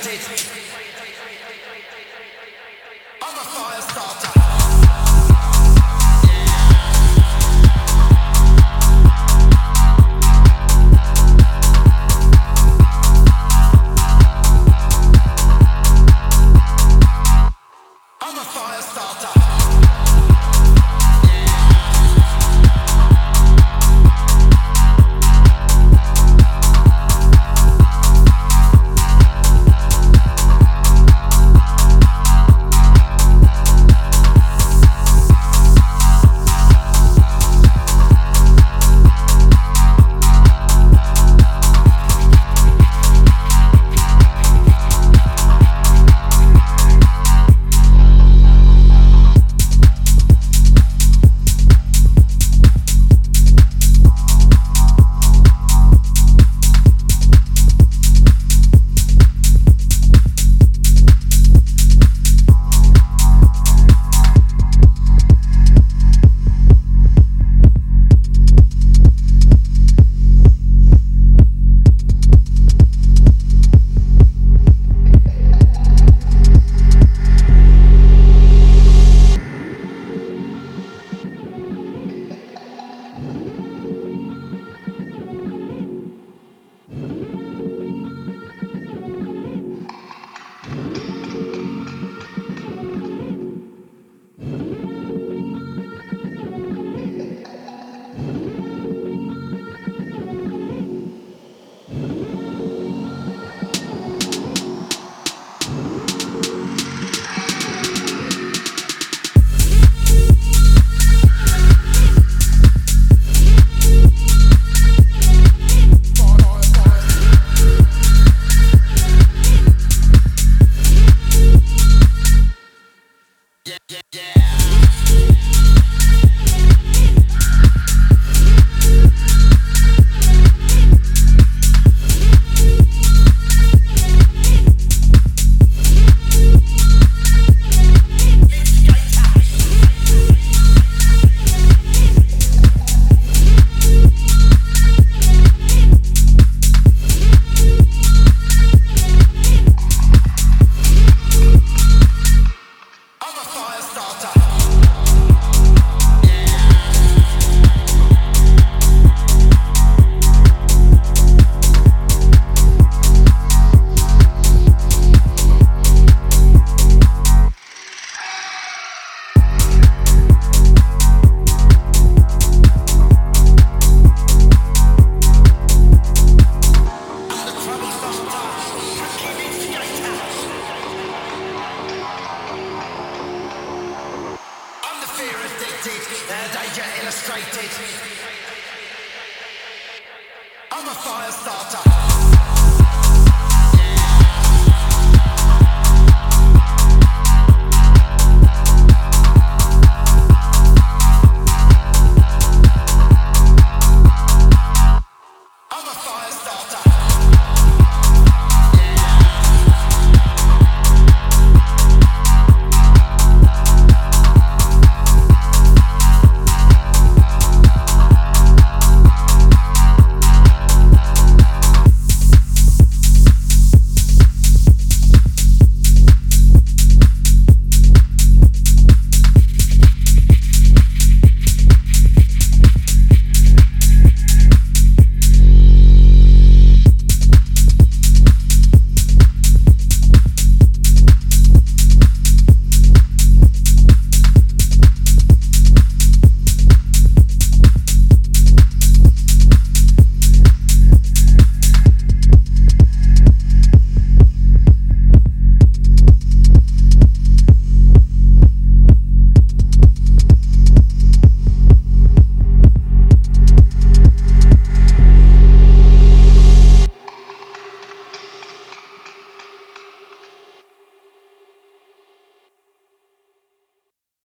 created. I'm a fire starter.